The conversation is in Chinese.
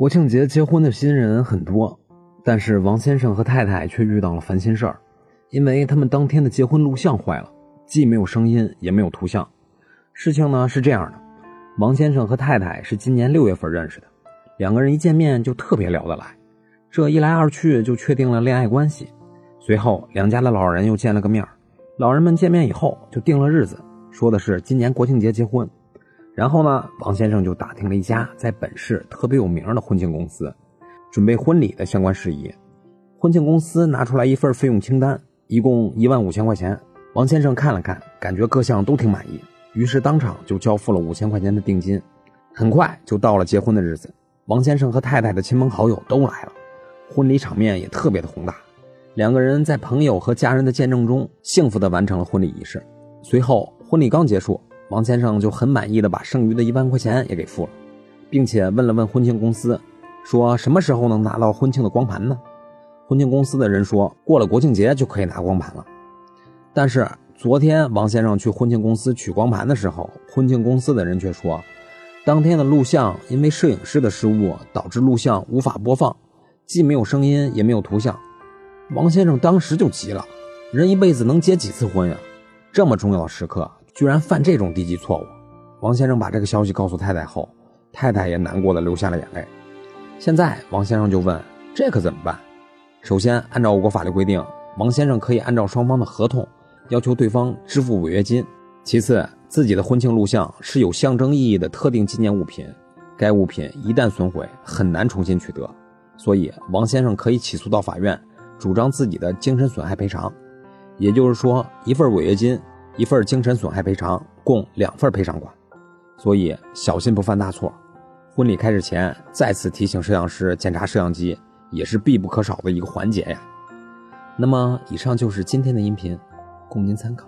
国庆节结婚的新人很多，但是王先生和太太却遇到了烦心事儿，因为他们当天的结婚录像坏了，既没有声音，也没有图像。事情呢是这样的，王先生和太太是今年六月份认识的，两个人一见面就特别聊得来，这一来二去就确定了恋爱关系。随后两家的老人又见了个面，老人们见面以后就定了日子，说的是今年国庆节结婚。然后呢，王先生就打听了一家在本市特别有名的婚庆公司，准备婚礼的相关事宜。婚庆公司拿出来一份费用清单，一共一万五千块钱。王先生看了看，感觉各项都挺满意，于是当场就交付了五千块钱的定金。很快就到了结婚的日子，王先生和太太的亲朋好友都来了，婚礼场面也特别的宏大。两个人在朋友和家人的见证中，幸福地完成了婚礼仪式。随后，婚礼刚结束。王先生就很满意的把剩余的一万块钱也给付了，并且问了问婚庆公司，说什么时候能拿到婚庆的光盘呢？婚庆公司的人说过了国庆节就可以拿光盘了。但是昨天王先生去婚庆公司取光盘的时候，婚庆公司的人却说，当天的录像因为摄影师的失误导致录像无法播放，既没有声音也没有图像。王先生当时就急了，人一辈子能结几次婚呀？这么重要的时刻。居然犯这种低级错误！王先生把这个消息告诉太太后，太太也难过的流下了眼泪。现在王先生就问：这可怎么办？首先，按照我国法律规定，王先生可以按照双方的合同要求对方支付违约金。其次，自己的婚庆录像是有象征意义的特定纪念物品，该物品一旦损毁很难重新取得，所以王先生可以起诉到法院，主张自己的精神损害赔偿。也就是说，一份违约金。一份精神损害赔偿，共两份赔偿款，所以小心不犯大错。婚礼开始前，再次提醒摄像师检查摄像机，也是必不可少的一个环节呀。那么，以上就是今天的音频，供您参考。